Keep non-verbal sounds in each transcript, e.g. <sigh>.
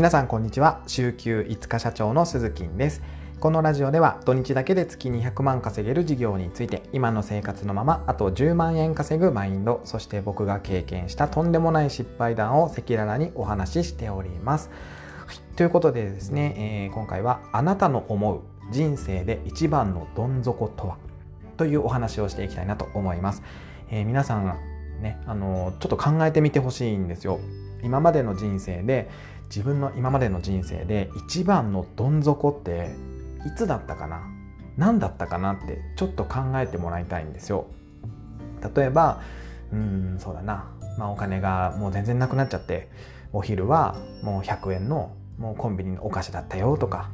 皆さんこんにちは。週休5日社長の鈴木です。このラジオでは土日だけで月200万稼げる事業について今の生活のままあと10万円稼ぐマインドそして僕が経験したとんでもない失敗談を赤裸々にお話ししております、はい、ということでですね、えー、今回はあなたの思う人生で一番のどん底とは？というお話をしていきたいなと思います、えー、皆さんねあのちょっと考えてみてほしいんですよ。今までの人生で自分の今までの人生で一番のどん底っていつだったかな？何だったかなってちょっと考えてもらいたいんですよ。例えばうんそうだな、まあ、お金がもう全然なくなっちゃってお昼はもう100円のもうコンビニのお菓子だったよとか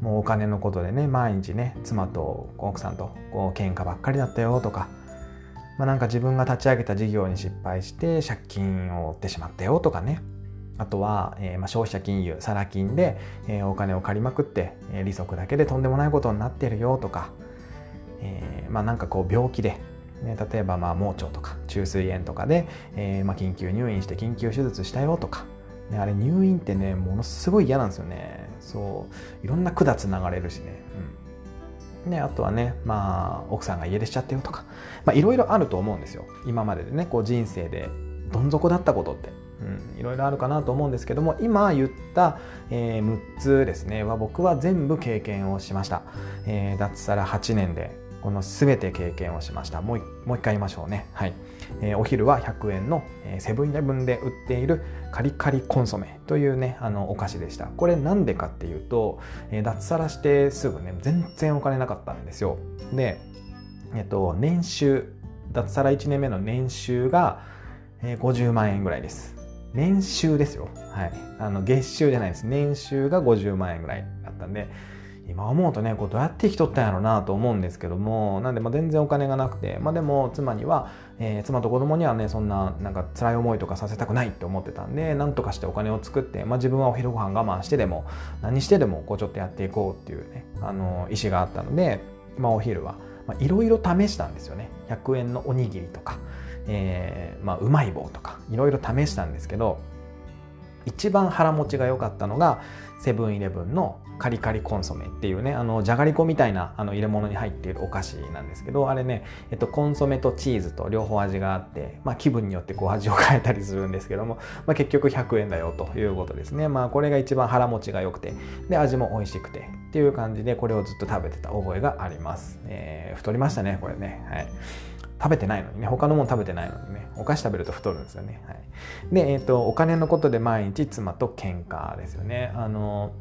もうお金のことでね毎日ね妻と奥さんとこう喧嘩ばっかりだったよとか、まあ、なんか自分が立ち上げた事業に失敗して借金を負ってしまったよとかね。あとは、えー、まあ消費者金融サラ金で、えー、お金を借りまくって、えー、利息だけでとんでもないことになってるよとか、え、まあなんかこう病気で、ね、例えばまあ盲腸とか虫垂炎とかで、えまあ、緊急入院して緊急手術したよとか、ね、あれ入院ってねものすごい嫌なんですよね。そう。いろんな管つながれるしね、うん、であとはねまあ奥さんが家出しちゃってよとかまあいろいろあると思うんですよ。今まででねこう人生でどん底だったことって。いろいろあるかなと思うんですけども今言った、えー、6つですねは僕は全部経験をしました、えー、脱サラ8年でこの全て経験をしました。もうもう一回言いましょうね。はい、えー、お昼は100円のセブンイレブンで売っているカリカリコンソメというねあのお菓子でした。これなんでかっていうと、えー、脱サラしてすぐね全然お金なかったんですよ。でえっと年収脱サラ1年目の年収が50万円ぐらいです。年収ですよ。はい。あの、月収じゃないです。年収が50万円ぐらいだったんで、今思うとね、こうどうやって生きとったんやろうなと思うんですけども、なんでまあ全然お金がなくて、まあでも妻には、えー、妻と子供にはね、そんななんか辛い思いとかさせたくないって思ってたんで、なんとかしてお金を作って、まあ自分はお昼ご飯我慢してでも、何してでもこうちょっとやっていこうっていうね、あの、意思があったので、まあお昼はいろいろ試したんですよね。100円のおにぎりとか、えー、まあ、うまい棒とかいろいろ試したんですけど一番腹持ちが良かったのがセブンイレブンのカリカリコンソメっていうねあのじゃがりこみたいなあの入れ物に入っているお菓子なんですけどあれね、えっと、コンソメとチーズと両方味があって、まあ、気分によってこう味を変えたりするんですけども、まあ、結局100円だよということですね。まあこれが一番腹持ちが良くてで味も美味しくてっていう感じでこれをずっと食べてた覚えがあります、えー、太りましたねこれね。はい。食べてないのにね、他のもの食べてないのにね、お菓子食べると太るんですよね。はい、で、えっ、ー、と、お金のことで毎日妻と喧嘩ですよね。あの、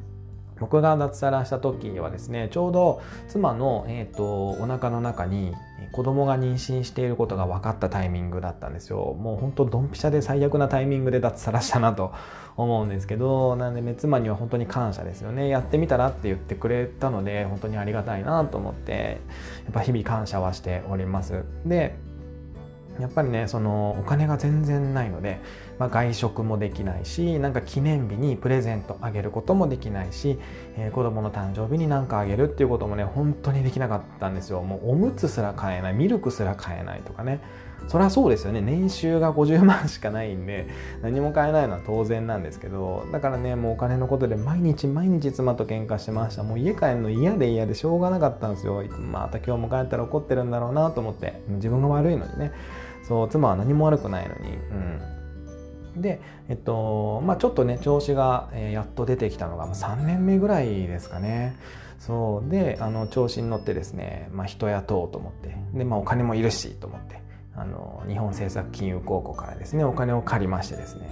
僕が脱サラした時はですねちょうど妻の、えーと、お腹の中に子供が妊娠していることが分かったタイミングだったんですよ。もうほんとドンピシャで最悪なタイミングで脱サラしたなと思うんですけどなんで、目、妻には本当に感謝ですよね。やってみたらって言ってくれたので本当にありがたいなと思ってやっぱ日々感謝はしております。でやっぱりねそのお金が全然ないので、まあ、外食もできないしなんか記念日にプレゼントあげることもできないし、えー、子供の誕生日に何かあげるっていうこともね本当にできなかったんですよ。もうおむつすら買えないミルクすら買えないとかね。そりゃそうですよね。年収が50万しかないんで何も買えないのは当然なんですけどだからねもうお金のことで毎日毎日妻と喧嘩してました。もう家帰るの嫌で嫌でしょうがなかったんですよ。また今日も帰ったら怒ってるんだろうなと思って自分が悪いのにね。そう妻は何も悪くないのに、うん、でえっとまあちょっとね調子が、えー、やっと出てきたのが3年目ぐらいですかね。そう。であの調子に乗ってですね、まあ、人雇おうと思って。で、まあ、お金もいるしと思って。あの日本政策金融公庫からですねお金を借りましてですね。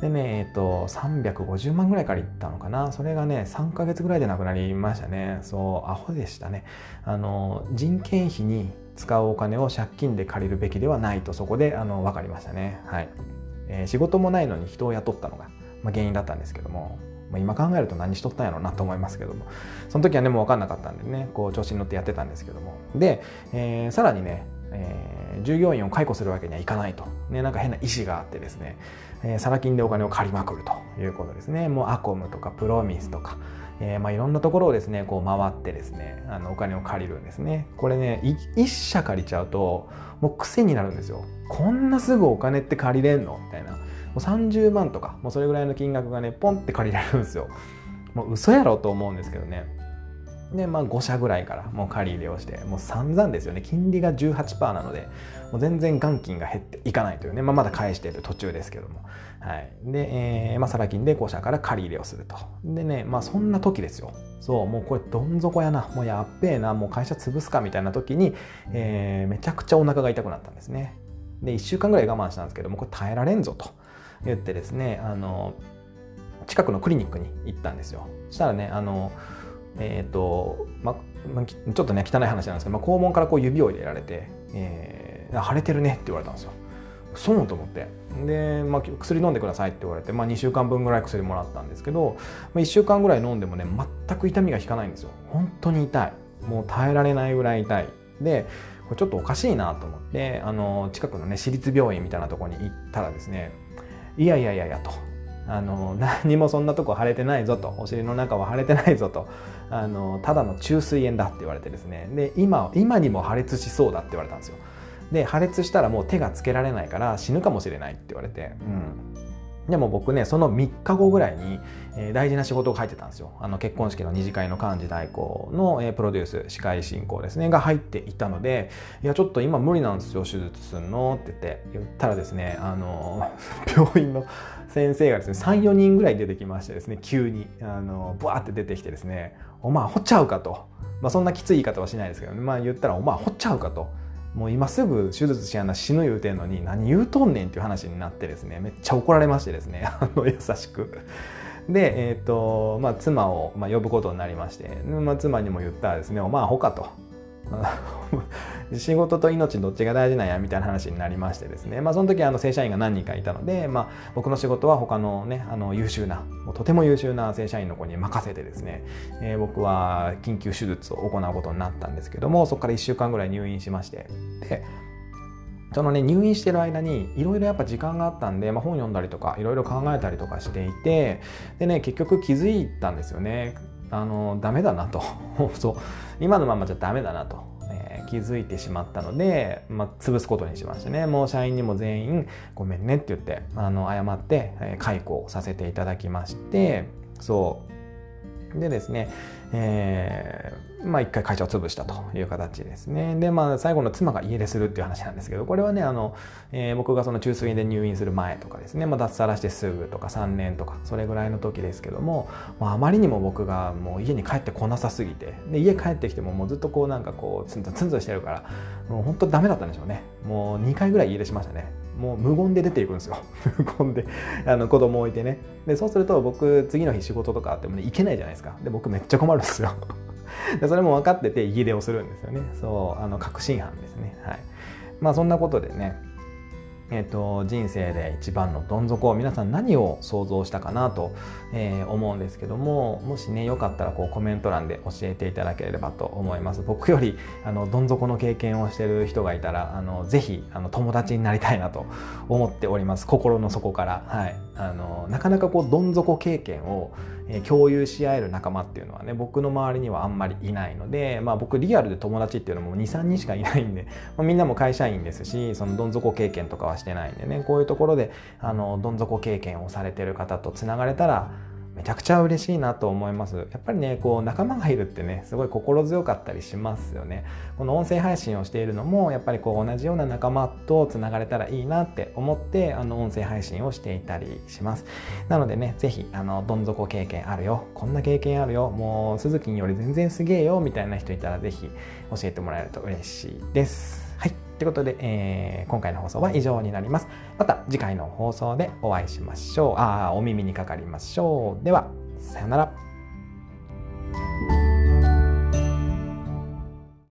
でね、えっと、350万ぐらい借りたのかな。それがね、3ヶ月ぐらいでなくなりましたね。そう、アホでしたね。あの、人件費に使うお金を借金で借りるべきではないとそこであの分かりましたね。はい。えー、仕事もないのに人を雇ったのが、まあ、原因だったんですけども、まあ、今考えると何しとったんやろうなと思いますけどもその時はねもう分かんなかったんでねこう調子に乗ってやってたんですけどもで、えー、さらにね、えー、従業員を解雇するわけにはいかないと、ね、なんか変な意思があってですね、えー、サラ金でお金を借りまくるということですね。もうアコムとかプロミスとかえー、まあ、いろんなところをですねこう回ってですねあのお金を借りるんですね。これね1社借りちゃうともう癖になるんですよ。こんなすぐお金って借りれんの？みたいな。もう30万とかもうそれぐらいの金額がねポンって借りられるんですよ。もう嘘やろと思うんですけどね。でまあ5社ぐらいからもう借り入れをしてもう散々ですよね。金利が18%なのでもう全然元金が減っていかないというね、まあ、まだ返している途中ですけども。はい。で、えーまあ、サラ金で5社から借り入れをすると。でねまあそんな時ですよ。そうもうこれどん底やな。もうやっべえな。もう会社潰すかみたいな時に、えー、めちゃくちゃお腹が痛くなったんですね。で1週間ぐらい我慢したんですけどもこれ耐えられんぞと言ってですねあの近くのクリニックに行ったんですよ。そしたらねあのえ、ー、と、ま、ま、ちょっとね汚い話なんですけど、まあ、肛門からこう指を入れられて、えー、腫れてるねって言われたんですよ。そうと思って。で、まあ、薬飲んでくださいって言われて、まあ、2週間分ぐらい薬もらったんですけど、まあ、1週間ぐらい飲んでもね全く痛みが引かないんですよ。本当に痛い。もう耐えられないぐらい痛い。でこれちょっとおかしいなと思ってあの近くのね私立病院みたいなところに行ったらですねいやいやいやいやと。あの何もそんなとこ腫れてないぞとお尻の中は腫れてないぞとあのただの虫垂炎だって言われてですね。で今今にも破裂しそうだって言われたんですよ。で破裂したらもう手がつけられないから死ぬかもしれないって言われて、うん、でも僕ねその3日後ぐらいに、えー、大事な仕事が入ってたんですよ。あの結婚式の二次会の幹事代行の、えー、プロデュース司会進行ですねが入っていたので「いやちょっと今無理なんですよ手術すんの」って言って。言ったらですねあの <laughs> 病院の先生がですね34人ぐらい出てきましてですね急にあのブワーって出てきてですね「お前ほっちゃうか」と、まあ、そんなきつい言い方はしないですけどね。まあ言ったら「お前ほっちゃうか」と。もう今すぐ手術しやな死ぬ言うてんのに何言うとんねんっていう話になってですねめっちゃ怒られましてですね <laughs> あの優しく。で、えーとまあ、妻を、まあ、呼ぶことになりまして、まあ、妻にも言ったらですね「まあ他」と。<laughs> 仕事と命どっちが大事なんやみたいな話になりましてですね、まあ、その時あの正社員が何人かいたので、まあ、僕の仕事は他のねあの優秀なとても優秀な正社員の子に任せてですね、えー、僕は緊急手術を行うことになったんですけどもそこから1週間ぐらい入院しまして。でそのね入院してる間にいろいろやっぱ時間があったんで、まあ、本読んだりとかいろいろ考えたりとかしていてでね結局気づいたんですよね。あのダメだなと。<laughs> そう。今のままじゃダメだなと、えー、気づいてしまったので、まあ、潰すことにしましたね。もう社員にも全員ごめんねって言ってあの謝って、えー、解雇させていただきまして。そう。でですねえー、まあ一回会社を潰したという形ですね。で、まあ最後の妻が家出するっていう話なんですけど、これはね、あの、えー、僕がその中水で入院する前とかですね、まあ脱サラしてすぐとか3年とか、それぐらいの時ですけども、まあ、あまりにも僕がもう家に帰ってこなさすぎて、で、家帰ってきてももうずっとこうなんかこうツンツンツンツンしてるから、もう本当ダメだったんでしょうね。もう2回ぐらい家出しましたね。もう無言で出ていくんですよ <laughs> 無言であの子供置いてねでそうすると僕次の日仕事とかあってもね行けないじゃないですかで僕めっちゃ困るんですよでそれも分かってて家出をするんですよね。そうあの確信犯ですね。はい。まあそんなことでねえーと、人生で一番のどん底皆さん何を想像したかなと、えー、思うんですけどももしねよかったらこうコメント欄で教えていただければと思います。僕よりあのどん底の経験をしてる人がいたらあのぜひあの友達になりたいなと思っております。心の底から。はい。あのなかなかこうどん底経験を共有し合える仲間っていうのはね僕の周りにはあんまりいないので、まあ、僕リアルで友達っていうのも23人しかいないんで、まあ、みんなも会社員ですしそのどん底経験とかはしてないんでねこういうところであのどん底経験をされてる方とつながれたらめちゃくちゃ嬉しいなと思います。やっぱりね、こう仲間がいるってね、すごい心強かったりしますよね。この音声配信をしているのも、やっぱりこう同じような仲間とつながれたらいいなって思って、あの音声配信をしていたりします。なのでね、是非あの、どん底経験あるよ、こんな経験あるよ、もう、鈴木により全然すげえよ、みたいな人いたら是非教えてもらえると嬉しいです。ということで、えー、今回の放送は以上になります。また次回の放送でお会いしましょう。ああ、お耳にかかりましょう。では、さよなら。